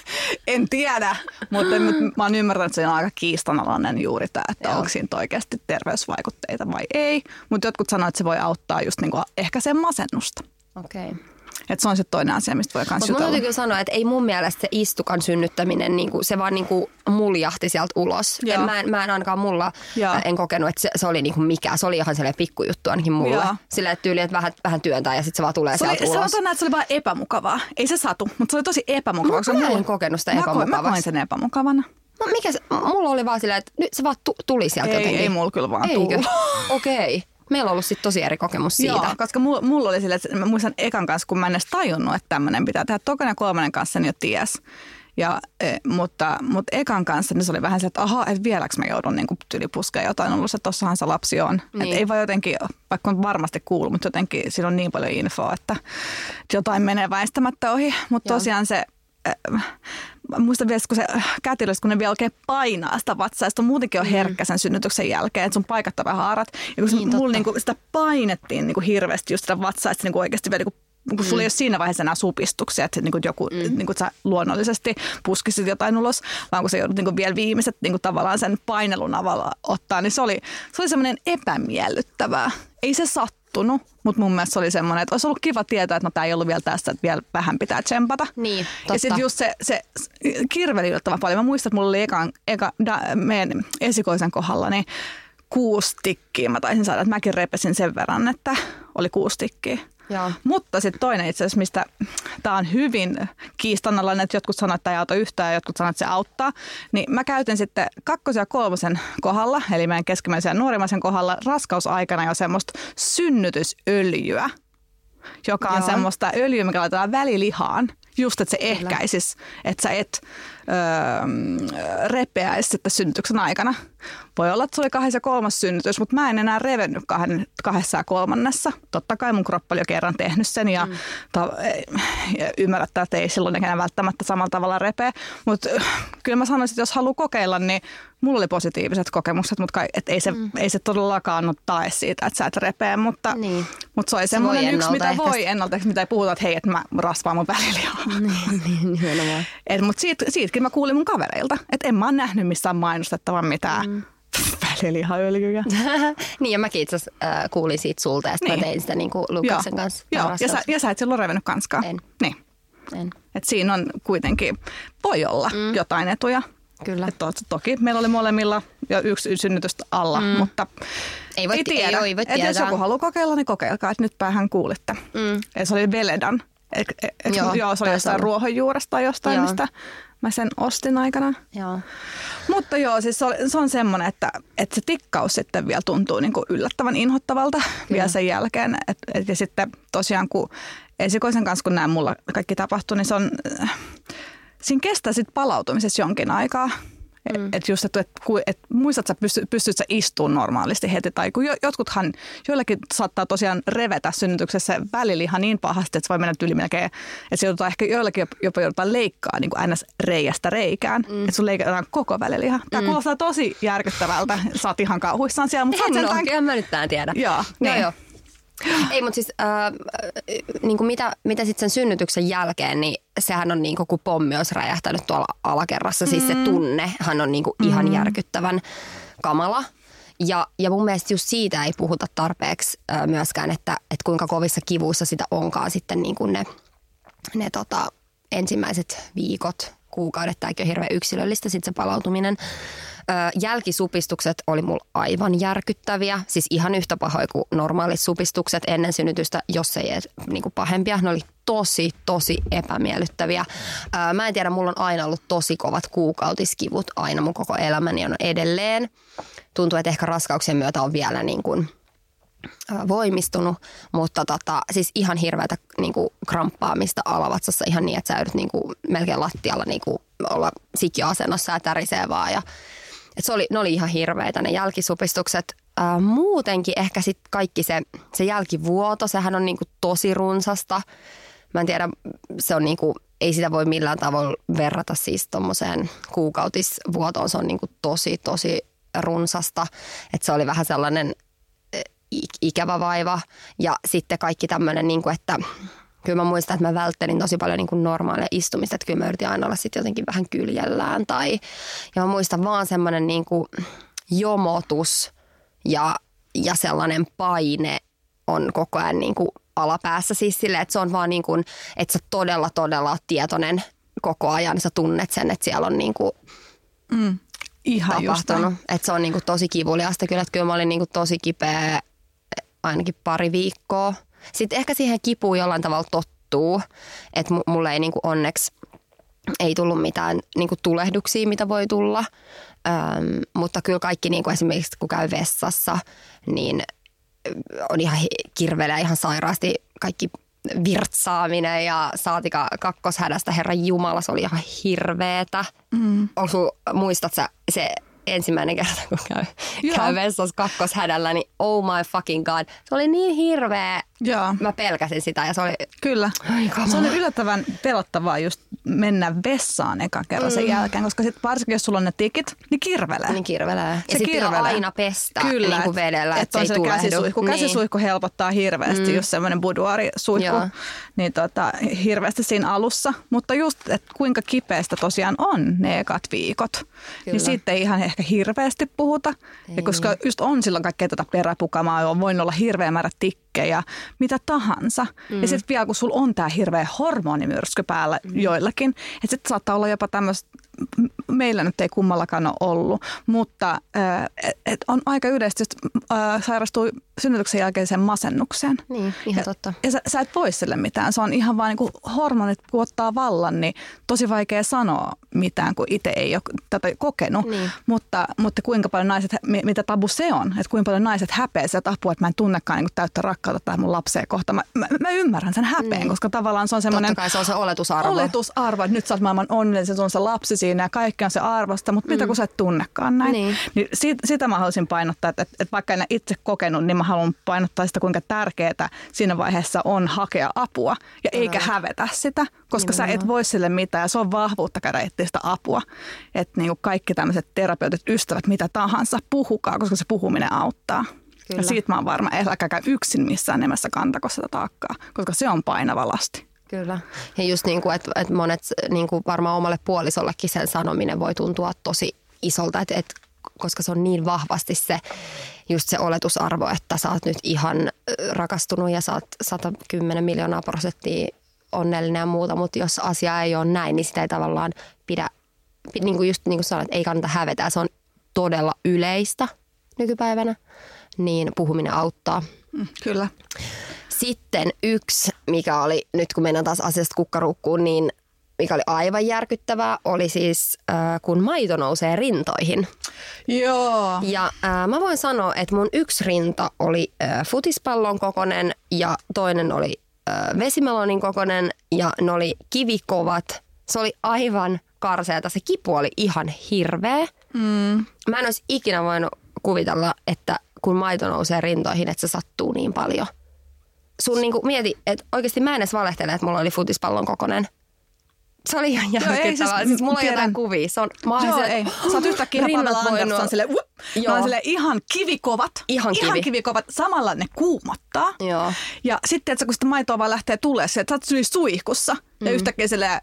en tiedä, mutta mut mä oon ymmärtänyt, että se on aika kiistanalainen juuri tämä, että Joo. onko siinä oikeasti terveysvaikutteita vai ei. Mutta jotkut sanoo, että se voi auttaa just niinku ehkä sen masennusta. Okei. Okay. Että se on se toinen asia, mistä voi Mutta mun jutella. kyllä sanoa, että ei mun mielestä se istukan synnyttäminen, niinku, se vaan niinku muljahti sieltä ulos. Joo. En, mä, en, mä en ainakaan mulla, Joo. äh, en kokenut, että se, se oli niinku mikä. Se oli ihan sellainen pikkujuttu ainakin mulle. Joo. Silleen, että tyyli, että vähän, vähän työntää ja sitten se vaan tulee Se oli, sieltä ulos. sanotaan että se oli vaan epämukavaa. Ei se satu, mutta se oli tosi epämukavaa. Mä- koska mä mulla- en kokenut sitä koin- Mä koin sen epämukavana. No, mikä se, mulla oli vaan silleen, että nyt se vaan tu, tuli sieltä Ei, jotenkin. ei mulla kyllä vaan Eikö? Okei. Okay. Meillä on ollut sitten tosi eri kokemus siitä. Joo, koska mulla, mulla oli silleen, että mä muistan ekan kanssa, kun mä en edes tajunnut, että tämmöinen pitää tehdä. Tokan ja kolmannen kanssa niin jo ties. Ja, e, mutta, mutta ekan kanssa niin se oli vähän se, että aha, että vieläks mä joudun niin tyyli puskea jotain ollut, että tossahan se lapsi on. Niin. Et ei vaan jotenkin, vaikka on varmasti kuullut, mutta jotenkin siinä on niin paljon infoa, että jotain menee väistämättä ohi. Mutta tosiaan se, äh, mä muistan vielä, kun se kätilös, kun ne vielä oikein painaa sitä vatsaa, ja muutenkin on herkkä sen synnytyksen jälkeen, että sun paikat on vähän haarat. Ja kun se, Niin, niin, mulla niinku, sitä painettiin niinku hirveästi just sitä vatsaa, että se niinku oikeasti vielä niinku kun sulla ei ole siinä vaiheessa enää supistuksia, että niinku joku, mm. niinku, sä luonnollisesti puskisit jotain ulos, vaan kun sä joudut niinku vielä viimeiset niinku tavallaan sen painelun avalla ottaa, niin se oli, se oli semmoinen epämiellyttävää. Ei se sattunut, mutta mun mielestä se oli semmoinen, että olisi ollut kiva tietää, että no tämä ei ollut vielä tässä, että vielä vähän pitää tsempata. Niin, totta. Ja sitten just se, se kirveli yllättävän paljon. Mä muistan, että mulla oli ekan, eka, da, meidän esikoisen kohdalla niin kuusi tikkiä mä taisin saada. Että mäkin repesin sen verran, että oli kuusi tikkiä. Joo. Mutta sitten toinen itse asiassa, mistä tämä on hyvin kiistanalainen, että jotkut sanoo, että tämä ei auta yhtään ja jotkut sanoo, että se auttaa, niin mä käytin sitten kakkosen ja kolmosen kohdalla, eli meidän keskimmäisen ja nuorimmaisen kohdalla raskausaikana jo semmoista synnytysöljyä, joka on Joo. semmoista öljyä, mikä laitetaan välilihaan, just että se ehkäisisi, että sä et öö, repeäisi sitten synnytyksen aikana. Voi olla, että se oli kahdessa ja kolmas synnytys, mutta mä en enää revennyt kahden, kahdessa ja kolmannessa. Totta kai mun kroppa oli jo kerran tehnyt sen ja, mm. ta, ja ymmärrättää, että ei silloin enää välttämättä samalla tavalla repeä. Mutta kyllä mä sanoisin, että jos haluaa kokeilla, niin mulla oli positiiviset kokemukset, mutta kai, et ei, se, mm. ei se todellakaan ole tae siitä, että sä et repeä, mutta, Niin. mutta se oli semmoinen yksi, mitä ennaltaehkäistä. voi ennaltaehkäistä, mitä ei puhuta, että hei, että mä rasvaan mun välilihaa. niin, niin, mutta siitä, siitäkin mä kuulin mun kavereilta, että en mä ole nähnyt missään mainostettavan mitään mm. välilihaöljyjä. niin ja mäkin itse asiassa äh, kuulin siitä sulta ja sitten Niin. mä tein sitä niin kuin Lukaksen kanssa. Joo, ja sä, ja sä et silloin revennyt kanskaan. En. Niin. En. Et siinä on kuitenkin, voi olla mm. jotain etuja. Kyllä. Et to, toki meillä oli molemmilla jo yksi synnytystä alla, mm. mutta Ei voi- ei ei- tiedä. ei voi Et jos joku haluaa kokeilla, niin kokeilkaa, että nyt päähän kuulitte. Mm. Ja se oli Veledan. Et, et, et, Joo, joo, se oli jostain ruohonjuuresta tai jostain, Joo. mistä mä sen ostin aikana. Joo. Mutta joo, siis se on, se on semmoinen, että, että se tikkaus sitten vielä tuntuu niin kuin yllättävän inhottavalta Kyllä. vielä sen jälkeen. Et, et, ja sitten tosiaan kun esikoisen kanssa, kun nämä mulla kaikki tapahtui, niin se on, äh, siinä kestää sitten palautumisessa jonkin aikaa. Mm. Että just, että et, et, muistat sä, pystyt, pystyt sä istumaan normaalisti heti. Tai kun jo, jotkuthan, joillekin saattaa tosiaan revetä synnytyksessä väliliha niin pahasti, että se voi mennä yli melkein, että se joudutaan ehkä joillekin jopa, jopa joudutaan leikkaa niin kuin ns. reiästä reikään. Mm. Että sun leikataan koko väliliha. Tämä mm. kuulostaa tosi järkyttävältä. Sä oot ihan kauhuissaan siellä, mutta sä oot En ole, sentään... kyllä mä nyt tämän. Joo, joo, niin. joo. Ei, mutta siis äh, niin kuin mitä, mitä sitten sen synnytyksen jälkeen, niin sehän on niin kuin kun pommi olisi räjähtänyt tuolla alakerrassa. Mm. Siis se tunnehan on niin kuin ihan Mm. järkyttävän kamala. Ja, ja mun mielestä just siitä ei puhuta tarpeeksi äh, myöskään, että, että kuinka kovissa kivuissa sitä onkaan sitten niin kuin ne, ne tota, ensimmäiset viikot, kuukaudet. Tämäkin on hirveän yksilöllistä sitten se palautuminen. Ö, jälkisupistukset oli mulla aivan järkyttäviä. Siis ihan yhtä pahoja kuin normaalit supistukset ennen synnytystä, jos ei edes niin kuin pahempia. Ne oli tosi, tosi epämiellyttäviä. Mä en tiedä, mulla on aina ollut tosi kovat kuukautiskivut aina mun koko elämäni on edelleen. Tuntuu, että ehkä raskauksien myötä on vielä niin kuin voimistunut, mutta tota, siis ihan hirveätä niin kuin kramppaamista alavatsassa ihan niin, että sä joudut niin kuin, melkein lattialla niin kuin, olla sikiöasennossa ja tärisee vaan. Ja, et se oli, ne oli ihan hirveitä ne jälkisupistukset. Ää, muutenkin ehkä sitten kaikki se, se jälkivuoto, sehän on niin kuin tosi runsasta. Mä en tiedä, se on niin kuin, ei sitä voi millään tavoin verrata siis tuommoiseen kuukautisvuotoon. Se on niin kuin tosi, tosi runsasta. Että se oli vähän sellainen ikävä vaiva. Ja sitten kaikki tämmöinen, niin kuin, että kyllä mä muistan, että mä välttelin tosi paljon niin kuin normaalia istumista. Että kyllä mä yritin aina olla sitten jotenkin vähän kyljellään. Tai, ja mä muistan vaan semmoinen niin kuin jomotus ja, ja sellainen paine on koko ajan niin kuin alapäässä siis silleen, että se on vaan niin kuin, että sä todella todella oot tietoinen koko ajan, sä tunnet sen, että siellä on niin kuin Ihan just tapahtunut. Että se on niin kuin tosi kivuliasta kyllä, että kyllä mä olin niin kuin tosi kipeä ainakin pari viikkoa. Sitten ehkä siihen kipuun jollain tavalla tottuu, että mulle ei niin kuin onneksi ei tullut mitään niin kuin tulehduksia, mitä voi tulla. Öm, mutta kyllä kaikki niin kuin esimerkiksi kun käy vessassa, niin on ihan kirvelee ihan sairaasti kaikki virtsaaminen ja saatika kakkoshädästä, Herran Jumala, se oli ihan hirveetä. Mm. Onko muistat sä se ensimmäinen kerta, kun käy, käy vessassa kakkoshädällä, niin oh my fucking god. Se oli niin hirveä. Joo. Mä pelkäsin sitä ja se oli... Kyllä. Ai, se oli yllättävän pelottavaa just mennä vessaan eka kerran sen mm. jälkeen, koska sit varsinkin jos sulla on ne tikit, niin kirvelee. Niin kirvelee. Se ja kirvelee. aina pestä Kyllä, niin kuin vedellä, että et et se ei käsisuihku. Niin. Käsisuihku helpottaa hirveästi, mm. just semmoinen buduarisuihku, Joo. niin tota, hirveästi siinä alussa. Mutta just, että kuinka kipeästä tosiaan on ne ekat viikot, Kyllä. niin siitä ei ihan ehkä hirveästi puhuta. Ei. Ja koska just on silloin kaikkea tätä peräpukamaa, on voinut olla hirveä määrä tikkejä, mitä tahansa. Mm. Ja sitten vielä kun sulla on tämä hirveä hormonimyrsky päällä mm. joillakin, että sitten saattaa olla jopa tämmöistä meillä nyt ei kummallakaan ole ollut, mutta et, et on aika yleisesti, että sairastuu synnytyksen jälkeiseen masennukseen. Niin, ihan ja, totta. Ja sä, sä et voi sille mitään. Se on ihan vaan niin hormonit kun ottaa vallan, niin tosi vaikea sanoa mitään, kun itse ei ole tätä kokenut. Niin. Mutta, mutta kuinka paljon naiset, mitä tabu se on, että kuinka paljon naiset häpeä sitä apua, että mä en tunnekaan niin täyttä rakkautta tähän mun lapseen kohta. Mä, mä, mä ymmärrän sen häpeen, niin. koska tavallaan se on semmoinen... Totta kai se on se oletusarvo. Oletusarvo, että nyt sä oot maailman onnellinen, se on se lapsi siinä ja kaikki on se arvosta, mutta mm. mitä kun sä et tunnekaan näin. Niin. niin sit, sitä mä haluaisin painottaa, että, että, että vaikka en itse kokenut, niin mä haluan painottaa sitä, kuinka tärkeää siinä vaiheessa on hakea apua ja eikä no. hävetä sitä, koska Nimenomaan. sä et voi sille mitään ja se on vahvuutta käydä etsiä sitä apua. Että niin kaikki tämmöiset terapeutit, ystävät, mitä tahansa, puhukaa, koska se puhuminen auttaa. Kyllä. Ja siitä mä oon varma, älkääkä yksin missään nimessä kantako sitä taakkaa, koska se on painava lasti. Kyllä. Ja just niin kuin, että, että monet niin kuin varmaan omalle puolisollekin sen sanominen voi tuntua tosi isolta, että, että koska se on niin vahvasti se, just se oletusarvo, että sä oot nyt ihan rakastunut ja sä oot 110 miljoonaa prosenttia onnellinen ja muuta, mutta jos asia ei ole näin, niin sitä ei tavallaan pidä, niin kuin just niin kuin sanoit, ei kannata hävetä. Se on todella yleistä nykypäivänä, niin puhuminen auttaa. Mm, kyllä. Sitten yksi, mikä oli, nyt kun mennään taas asiasta kukkarukkuun, niin mikä oli aivan järkyttävää, oli siis äh, kun maito nousee rintoihin. Joo. Ja äh, mä voin sanoa, että mun yksi rinta oli äh, futispallon kokonen ja toinen oli äh, vesimelonin kokonen ja ne oli kivikovat. Se oli aivan karseata. Se kipu oli ihan hirveä. Mm. Mä en olisi ikinä voinut kuvitella, että kun maito nousee rintoihin, että se sattuu niin paljon – sun niinku mieti, että oikeasti mä en edes valehtele, että mulla oli futispallon kokonen. Se oli ihan järkyttävää. Siis, siis mulla tiedän. on jotain kuvia. Se on, mä Joo, ei. Sä oot yhtäkkiä rinnat voinut. Sille, Joo. on sille ihan kivikovat. Ihan, kivi. ihan kivikovat. Samalla ne kuumottaa. Joo. Ja sitten, että kun sitä maitoa vaan lähtee tulee, että sä oot suihkussa. Mm. Ja yhtäkkiä silleen,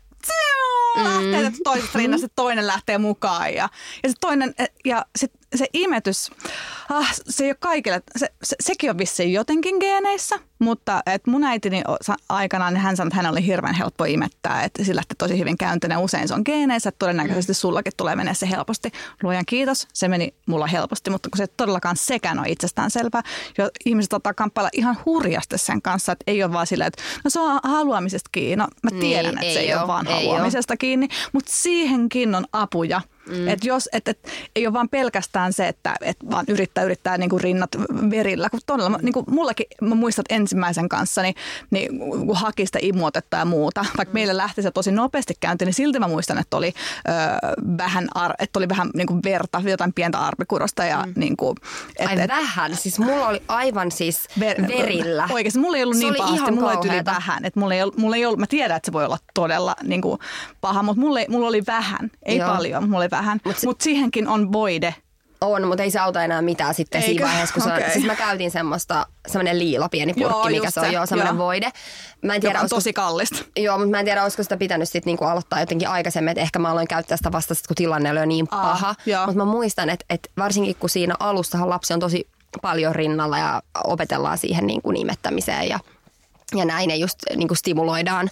lähtee, että toisesta rinnasta toinen lähtee mukaan. Ja, ja, se toinen, ja sit se imetys, ah, se ei ole kaikille, se, se, sekin on vissiin jotenkin geeneissä, mutta et mun äitini aikanaan niin hän sanoi, että hän oli hirveän helppo imettää, että sillä lähti tosi hyvin käyntiin usein se on geeneissä, että todennäköisesti sullakin tulee mennä se helposti. Luojan kiitos, se meni mulla helposti, mutta kun se todellakaan sekään on itsestään selvää, jo ihmiset ottaa kamppailla ihan hurjasti sen kanssa, että ei ole vaan silleen, että no se on haluamisesta kiinni. No mä tiedän, niin, että se ei ole vaan haluamisesta ole. kiinni, mutta siihenkin on apuja Mm. Et jos, et, et, ei ole vaan pelkästään se, että et vaan yrittää yrittää niinku rinnat verillä. Kun todella, niinku mullakin, mä muistan ensimmäisen kanssa, niin, niin kun haki sitä imuotetta ja muuta. Vaikka mm. meille lähti se tosi nopeasti käynti, niin silti mä muistan, että oli, ö, vähän, ar, että oli vähän niinku verta, jotain pientä arpikurosta. Ja, mm. niinku, et, Ai et, vähän? Siis mulla oli aivan siis ver, verillä. Oikeasti, mulla ei ollut se niin pahasti, mulla oli yli vähän. Et mulla ei mulla ei ollut, mä tiedän, että se voi olla todella niinku, paha, mutta mulla, mulla oli vähän. Ei Joo. paljon, mulla oli vähän. Mutta Mut siihenkin on voide. On, mutta ei se auta enää mitään sitten Eikö? siinä vaiheessa, kun okay. se on, siis mä käytin semmoista, semmoinen liila pieni purkki, joo, mikä se on, joo, semmoinen joo. voide. Mä en tiedä, Joka on olisiko, tosi kallista. Joo, mutta mä en tiedä, olisiko sitä pitänyt sitten niinku aloittaa jotenkin aikaisemmin, että ehkä mä aloin käyttää sitä vasta sit, kun tilanne oli jo niin Aa, paha. Mutta mä muistan, että, että varsinkin kun siinä alustahan lapsi on tosi paljon rinnalla ja opetellaan siihen niin kuin imettämiseen ja ja näin, ja just niin kuin stimuloidaan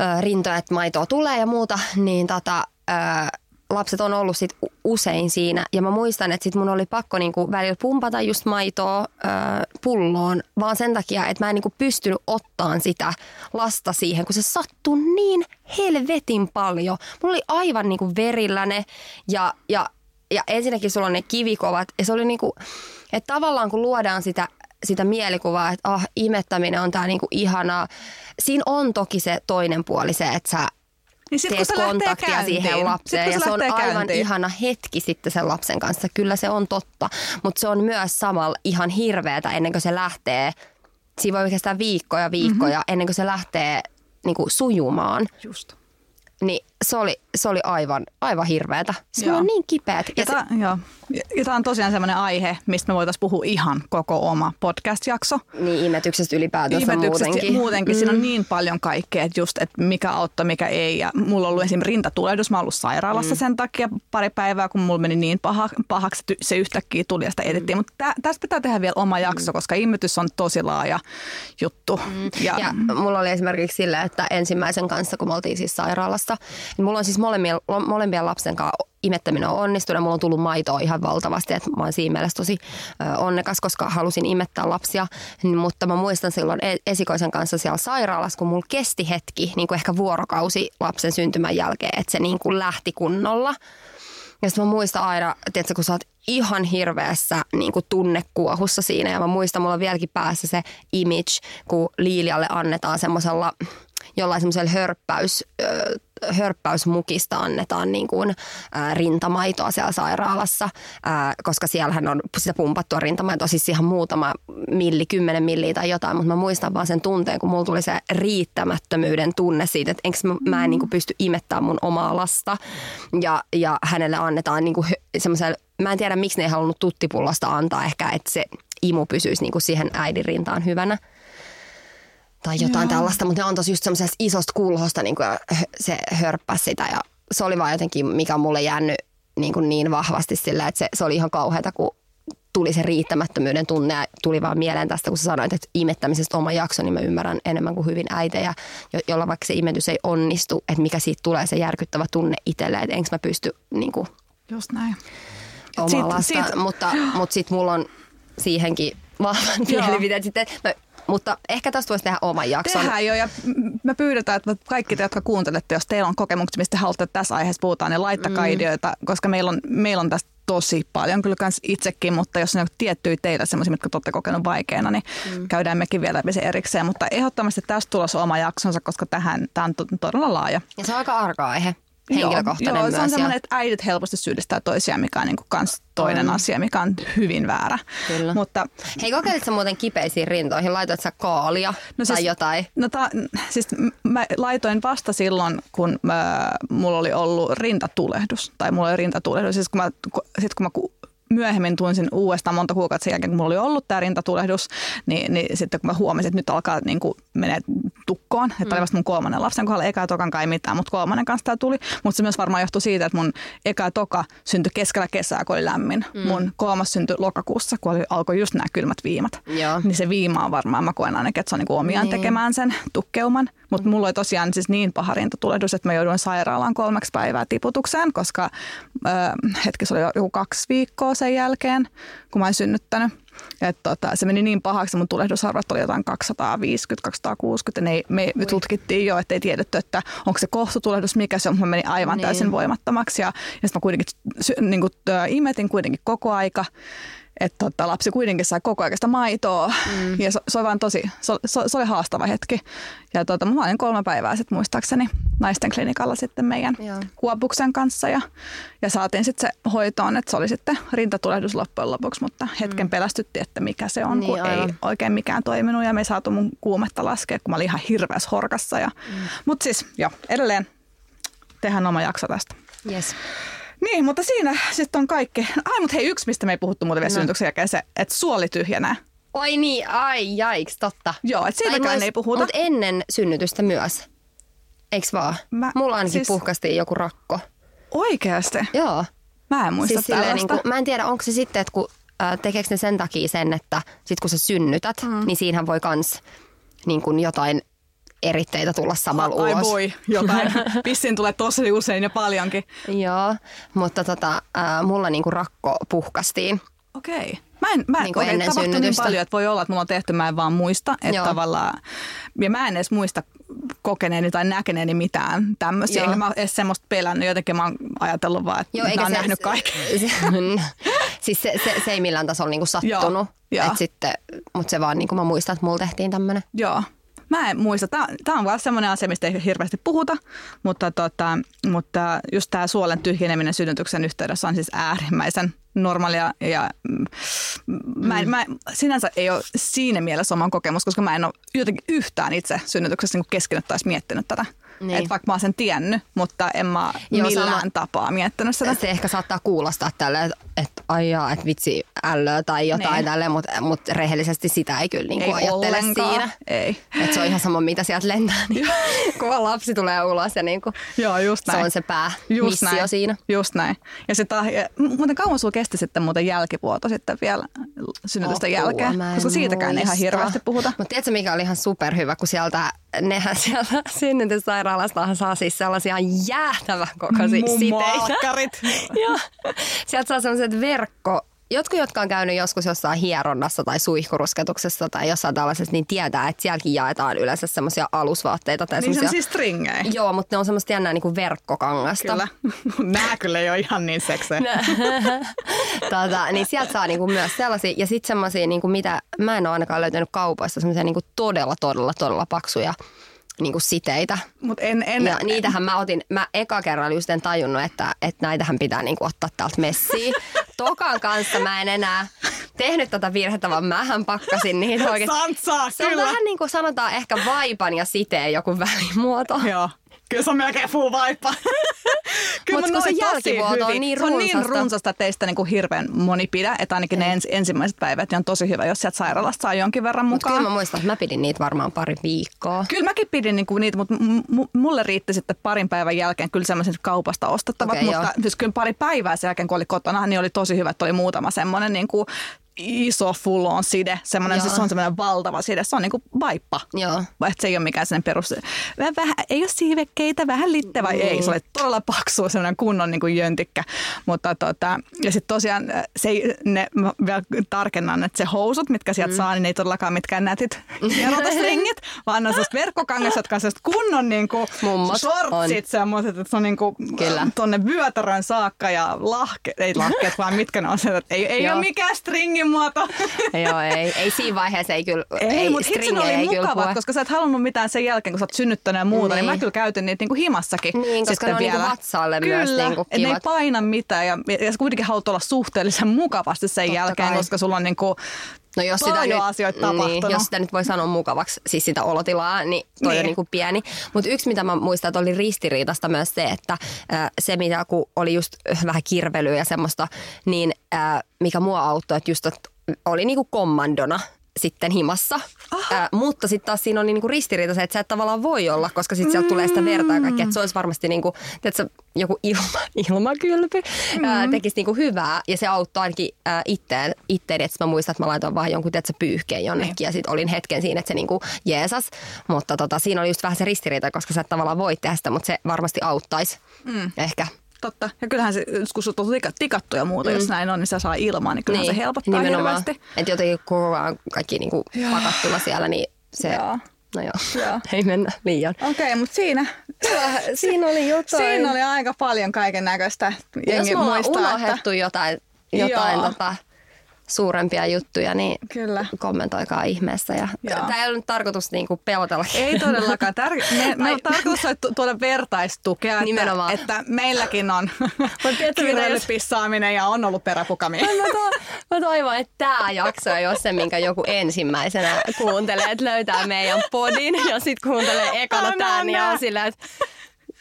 ö, rintoja, että maitoa tulee ja muuta, niin tota, ö, lapset on ollut sit usein siinä. Ja mä muistan, että sit mun oli pakko niinku välillä pumpata just maitoa ö, pulloon, vaan sen takia, että mä en niinku pystynyt ottaan sitä lasta siihen, kun se sattui niin helvetin paljon. Mulla oli aivan niinku verilläne ja, ja, ja ensinnäkin sulla on ne kivikovat. Ja se oli niinku, että tavallaan kun luodaan sitä sitä mielikuvaa, että ah, imettäminen on tää niinku ihanaa. Siinä on toki se toinen puoli se, että sä Niin sit, kun teet kontaktia käyntiin. siihen lapseen Sit, ja se on aivan käyntiin. ihana hetki sitten sen lapsen kanssa. Kyllä se on totta, mutta se on myös samalla ihan hirveetä ennen kuin se lähtee. Siinä voi oikeastaan viikkoja viikkoja mm-hmm. ennen kuin se lähtee niin kuin sujumaan. Just. Niin se oli, se oli aivan, aivan hirveetä. Se Joo. on niin kipeät. Ja, ta, joo. Ja, ja tämä on tosiaan sellainen aihe, mistä me voitaisiin puhua ihan koko oma podcast-jakso. niin imetyksestä ylipäätänsä Ihmetyksestä muutenkin. muutenkin. Siinä on niin paljon kaikkea, että just, että mikä auttoi, mikä ei. Ja mulla on ollut esimerkiksi rintatulehdus. Mä oon ollut sairaalassa mm. sen takia pari päivää, kun mulla meni niin paha, pahaksi, että se yhtäkkiä tuli ja sitä edettiin. Mm. Mutta tä, tästä pitää tehdä vielä oma jakso, koska imetys on tosi laaja juttu. Mm. Ja mulla oli esimerkiksi sillä, että ensimmäisen kanssa, kun me oltiin siis sairaalassa, niin mulla on siis molemmien, molempien lapsen kanssa imettäminen on onnistunut mulla on tullut maitoa ihan valtavasti. Että mä oon siinä mielessä tosi onnekas, koska halusin imettää lapsia. Mutta mä muistan silloin e- esikoisen kanssa siellä sairaalassa, kun mulla kesti hetki, niin kuin ehkä vuorokausi lapsen syntymän jälkeen, että se niin kuin lähti kunnolla. Ja sitten mä muistan aina, tiedätkö, kun sä oot ihan hirveässä niin kuin tunnekuohussa siinä. Ja mä muistan, mulla on vieläkin päässä se image, kun Liilialle annetaan semmoisella jollain semmoisella hörppäys, hörppäysmukista annetaan niin kuin, rintamaitoa siellä sairaalassa, koska siellähän on sitä pumpattua rintamaitoa, siis ihan muutama milli, kymmenen milliä tai jotain, mutta mä muistan vaan sen tunteen, kun mulla tuli se riittämättömyyden tunne siitä, että enkö mä, mä en niin kuin pysty imettämään mun omaa lasta. Ja, ja hänelle annetaan niin kuin semmoisella, mä en tiedä miksi ne ei halunnut tuttipullosta antaa ehkä, että se imu pysyisi niin kuin siihen äidin rintaan hyvänä tai jotain Joo. tällaista, mutta ne antoi just semmoisesta isosta kulhosta niin kuin, se hörppäsi sitä ja se oli vaan jotenkin, mikä on mulle jäänyt niin, kuin niin vahvasti sillä, että se, se oli ihan kauheata, kun tuli se riittämättömyyden tunne ja tuli vaan mieleen tästä, kun sä sanoit, että imettämisestä oma jakso, niin mä ymmärrän enemmän kuin hyvin äitejä, jo- jolla vaikka se imetys ei onnistu, että mikä siitä tulee se järkyttävä tunne itselle, että enkö mä pysty niin kuin, Just näin. omaa Sit- lasta, sit- mutta, mutta sitten mulla on siihenkin vahvan Joo. mielipiteet sitten. Mä, mutta ehkä tästä voisi tehdä oman jakson. Tehdään jo ja me pyydetään, että kaikki te, jotka kuuntelette, jos teillä on kokemuksia, mistä haluatte että tässä aiheessa puhutaan, niin laittakaa mm. ideoita, koska meillä on, meillä on tästä tosi paljon kyllä kans itsekin, mutta jos on tiettyjä teitä semmoisia, mitkä te olette kokenut vaikeana, niin mm. käydään mekin vielä läpi se erikseen. Mutta ehdottomasti tästä tulossa oma jaksonsa, koska tähän, tämä on to- todella laaja. Ja se on aika arka aihe. Henkilökohtainen joo, joo, se on semmoinen, että äidit helposti syyllistää toisiaan, mikä on niin kuin kans toinen On. asia, mikä on hyvin väärä. Kyllä. Mutta Hei, kokeilit sä muuten kipeisiin rintoihin? Laitoit sä kaalia no tai jotain? No ta, siis mä laitoin vasta silloin, kun mä, mulla oli ollut rintatulehdus. Tai mulla oli rintatulehdus. Siis kun mä, sit kun mä myöhemmin tunsin uudestaan monta kuukautta sen jälkeen, kun mulla oli ollut tämä rintatulehdus, niin, niin sitten kun mä huomasin, että nyt alkaa niin kuin menee tukkoon, että mm. oli vasta mun kolmannen lapsen kohdalla, eka ja tokan kai mitään, mutta kolmannen kanssa tämä tuli. Mutta se myös varmaan johtui siitä, että mun eka ja toka syntyi keskellä kesää, kun oli lämmin. Mm. Mun kolmas syntyi lokakuussa, kun oli, alkoi just nämä kylmät viimat. Joo. Niin se viima on varmaan, mä koen ainakin, että se on niinku omiaan Niin. niin. tekemään sen tukkeuman. Mutta mulla oli tosiaan siis niin paha rintatulehdus, että mä jouduin sairaalaan kolmeksi päivää tiputukseen, koska ö, hetki se oli jo joku kaksi viikkoa sen jälkeen, kun mä olin synnyttänyt. Et tota, se meni niin pahaksi, mun tulehdusarvot oli jotain 250-260 ja ne, ei- me Ui. tutkittiin jo, että ei tiedetty, että onko se kohtutulehdus, mikä se on, mutta mä menin aivan Niin. täysin voimattomaksi ja, ja sitten mä kuitenkin niin kuin, imetin kuitenkin koko aika että tota, lapsi kuitenkin sai koko ajan sitä maitoa mm. ja se, se, oli vaan tosi, se, se, se oli haastava hetki. Ja tota, mä olin kolme päivää sitten muistaakseni naisten klinikalla sitten meidän Joo. kuopuksen kanssa ja, ja saatiin sitten se hoitoon, että se oli sitten rintatulehdus loppujen lopuksi, mutta hetken mm. pelästyttiin, että mikä se on, Niin, kun aivan. ei oikein mikään toiminut ja me ei saatu mun kuumetta laskea, kun mä olin ihan hirveässä horkassa. Ja, mm. Mutta siis joo, edelleen tehdään oma jakso tästä. Yes. Niin, mutta siinä sitten on kaikki. Ai, mutta hei, yksi, mistä me ei puhuttu muuten vielä no. synnytyksen jälkeen, se, että suoli tyhjänää. Oi niin, ai jaiks, totta. Joo, että siitäkään ei puhuta. Mutta ennen synnytystä myös. Eiks vaan? Mä- Mulla ainakin siis- puhkastiin joku rakko. Oikeasti? Joo. Mä en muista Siis niin kuin, mä en tiedä, onko se sitten, että kun, äh, tekeekö ne sen takia sen, että sit kun sä synnytät, mm. niin siinähän voi kans niin kuin jotain eritteitä tulla samalla Ai ulos. voi, jotain. Pissin tulee tosi usein ja paljonkin. Joo, mutta tota, äh, mulla niinku rakko puhkastiin. Okei. Mä en, mä, Niin kuin ennen tapahtui niin synnytystä. paljon, että voi olla, että mulla on tehty, mä en vaan muista. Että Joo. tavallaan, ja mä en edes muista kokeneeni tai näkeneeni mitään tämmöisiä. Enkä mä oon edes semmoista pelännyt. Jotenkin mä oon ajatellut vaan, että Joo, mä oon nähnyt kaiken. Se, siis se, se, se ei millään tasolla niinku sattunut. Joo, joo. Et sitten, mutta se vaan, niinku mä muistan, että mulla tehtiin tämmöinen. Joo. Mä en muista. Tämä, on vaan semmoinen asia, mistä ei hirveästi puhuta, mutta, tota, mutta just tämä suolen tyhjeneminen synnytyksen yhteydessä on siis äärimmäisen normaalia ja mm, mä en, mä, sinänsä ei ole siinä mielessä oma kokemus, koska mä en ole jotenkin yhtään itse synnytyksessä niin keskinyt tai miettinyt tätä. Niin. Niin. Et vaikka mä oon sen tiennyt, mutta en mä Joo, millään sama. tapaa miettinyt sitä. Se ehkä saattaa kuulostaa tälle, että et, ai jaa, että vitsi ällöä tai jotain Niin. tälleen, mutta mut rehellisesti sitä ei kyllä niinku ei ajattele ollenkaan. siinä. Ei. Että se on ihan sama, mitä sieltä lentää, niin kun lapsi tulee ulos ja niinku, Joo, just se näin. on se päämissio Just näin. siinä. Just näin. Ja sitten muuten kauan sulla kesti sitten muuten jälkivuoto sitten vielä synnytysten Apua, jälkeen, koska siitäkään ei ihan muista. hirveästi puhuta. Mutta tiedätkö, mikä oli ihan superhyvä, kun sieltä, nehän sieltä synnytyssairaalastahan saa siis sellaisia jäätävän kokoisia siteitä. Joo. Sieltä saa sellaiset verkko, Jotkut, jotka on käynyt joskus jossain hieronnassa tai suihkurusketuksessa tai jossain tällaisessa, niin tietää, että sielläkin jaetaan yleensä semmoisia alusvaatteita. Tai Niin se semmosia- stringejä. Joo, mutta ne on semmoista jännää niin kuin verkkokangasta. Kyllä. Nää kyllä ei ole ihan niin seksejä. tota, niin sieltä saa niinku myös sellaisia, ja sitten semmoisia, niinku mitä mä en ole ainakaan löytänyt kaupoista, semmoisia niinku todella, todella, todella paksuja niinku siteitä. Mut en, en, Ja niitähän mä otin, mä eka kerralla just en tajunnut, että, että näitähän pitää niinku ottaa täältä messiin. Tokan kanssa mä en enää tehnyt tätä virhettä, vaan mähän pakkasin niitä oikein. Santsaa, Se on kyllä. vähän niin kuin sanotaan ehkä vaipan ja siteen joku välimuoto. Joo. Kyllä se on melkein full vaippa. Mut noin se jälkivuoto on niin Se on niin runsasta. runsasta, että teistä niinku hirveän moni pidä. Että ainakin ne ens, ensimmäiset päivät niin on tosi hyvä, jos sieltä sairaalasta saa jonkin verran Mutta mukaan. kyllä mä muistan, että mä pidin niitä varmaan pari viikkoa. Kyllä mäkin pidin niinku niitä, mutta m- mulle riitti sitten parin päivän jälkeen kyllä semmoiset kaupasta ostettavat. Okei, mutta joo. siis kyllä pari päivää sen jälkeen, kun oli kotona, niin oli tosi hyvä, että oli muutama semmoinen niinku iso full on side. Semmoinen, siis se on semmoinen valtava side. Se on niinku vaippa. Joo. Vai että se ei ole mikään sellainen perus, vähän, vähän, ei ole siivekkeitä, vähän litte vai ei. Se oli todella paksu, semmoinen kunnon niin kuin jöntikkä. Mutta tota, ja sitten tosiaan äh, se ne, mä vielä tarkennan, että se housut, mitkä sieltä mm. saa, niin ne ei todellakaan mitkään nätit erotastringit, vaan ne on sellaiset verkkokangas, jotka on sellaiset kunnon niin kuin Mummot shortsit, semmoiset, että se on niin kuin Kyllä. tonne vyötärön saakka ja lahke, ei lahkeet, vaan mitkä ne on että ei, ei Joo. ole mikään stringin muoto. Joo, ei, ei siinä vaiheessa ei kyllä, Ei, ei mutta hitsin oli pue. koska sä et halunnut mitään sen jälkeen, kun sä oot synnyttänyt ja muuta, niin, Niin. mä kyllä käytin niitä niinku himassakin. Niin, koska ne on niinku vielä. vatsalle kyllä, myös niinku et ne ei kivat. paina mitään ja, ja sä kuitenkin haluat olla suhteellisen mukavasti sen Totta jälkeen, kai. koska sulla on niinku No jos sitä, nyt, asioita niin, tapahtunut. jos sitä nyt voi sanoa mukavaksi, siis sitä olotilaa, niin toi Niin. on niin kuin pieni. Mutta yksi, mitä mä muistan, että oli ristiriitasta myös se, että äh, se, mitä kun oli just äh, vähän kirvelyä ja semmoista, niin äh, mikä mua auttoi, että just että oli niin kuin kommandona sitten himassa. Äh, mutta sitten taas siinä oli niinku ristiriita se, että sä et tavallaan voi olla, koska sitten sieltä tulee sitä verta ja kaikkea. Että se olisi varmasti niinku, tiedätkö, joku ilma, ilmakylpy mm. tekisi niinku hyvää ja se auttoi ainakin äh, itteen, itteeni. Että mä muistan, että mä laitoin vaan jonkun tiedätkö, pyyhkeen jonnekin ja sitten olin hetken siinä, että se niinku jeesas. Mutta tota, siinä oli just vähän se ristiriita, koska sä et tavallaan voi tehdä sitä, mutta se varmasti auttaisi mm. ehkä. Totta. Ja kyllähän se, kun sut on tika- tikattu ja muuta, mm. jos näin on, niin se saa ilmaa, niin kyllähän se helpottaa hirveästi. Että jotenkin koko ajan kaikki niinku pakattuna siellä, niin se... Joo. No joo, Joo. ei mennä liian. Okei, okay, mutta siinä, Siinä oli jotain. siinä oli aika paljon kaiken näköistä. Jos me ollaan muistaa, että unohdettu jotain, jotain Joo. tota, suurempia juttuja, niin Kyllä. kommentoikaa ihmeessä. Ja Joo. tämä ei ole nyt tarkoitus niinku pelotella. Ei todellakaan. Tär- me, me on tarkoitus on tu- tuoda vertaistukea, Nimenomaan. että, että meilläkin on jos- kirveilypissaaminen ja on ollut peräpukamia. Mä, to- mä toivon, että tämä jakso ei ole se, minkä joku ensimmäisenä kuuntelee, että löytää meidän podin ja sitten kuuntelee ekana tämän niin anna. on silleen, että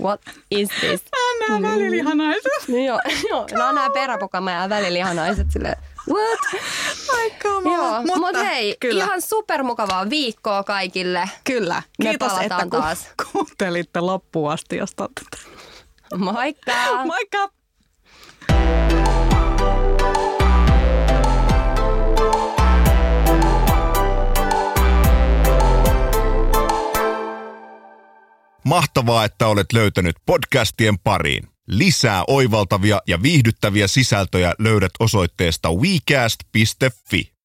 what is this? Nämä välilihanaiset. No joo, joo. Nämä on nämä peräpukama ja välilihanaiset silleen, what? Ai kamala. Joo, mutta Mut hei, kyllä. ihan supermukavaa viikkoa kaikille. Kyllä. Me Kiitos, että palataan ku- taas. kuuntelitte loppuun asti, jos. Moikka! Moikka! Mahtavaa, että olet löytänyt podcastien pariin. Lisää oivaltavia ja viihdyttäviä sisältöjä löydät osoitteesta wecast.fi.